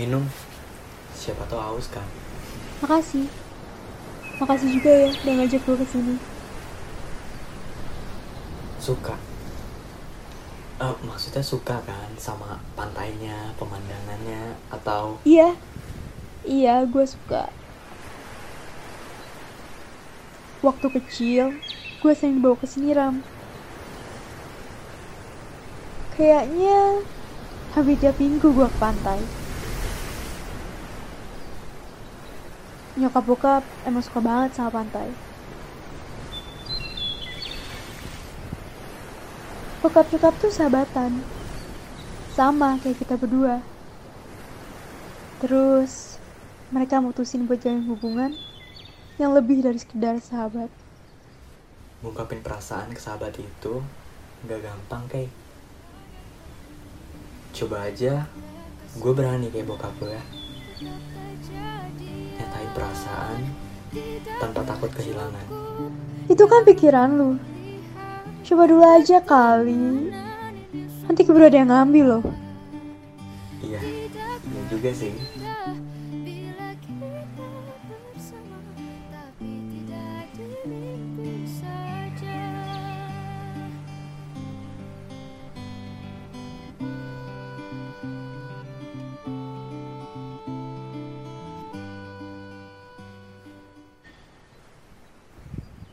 minum. Siapa tahu haus kan. Makasih. Makasih juga ya udah ngajak gue ke sini. Suka. Eh, maksudnya suka kan sama pantainya, pemandangannya, atau Iya. Iya, gue suka. Waktu kecil, gue sering dibawa ke sini, Ram. Kayaknya hampir tiap minggu gue ke pantai. Nyokap bokap emang suka banget sama pantai. Bokap nyokap tuh sahabatan. Sama kayak kita berdua. Terus mereka mutusin buat jalin hubungan yang lebih dari sekedar sahabat. ngungkapin perasaan ke sahabat itu nggak gampang kayak. Coba aja, gue berani kayak bokap gue ya. Perasaan tanpa takut kehilangan. Itu kan pikiran lu. Coba dulu aja kali. Nanti keburu ada yang ngambil loh. Iya, iya juga sih.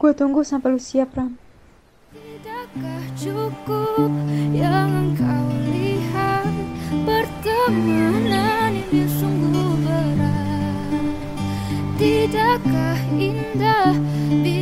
Gue tunggu sampai lu siap, Ram. Tidakkah cukup yang engkau lihat Pertemanan ini sungguh berat Tidakkah indah bila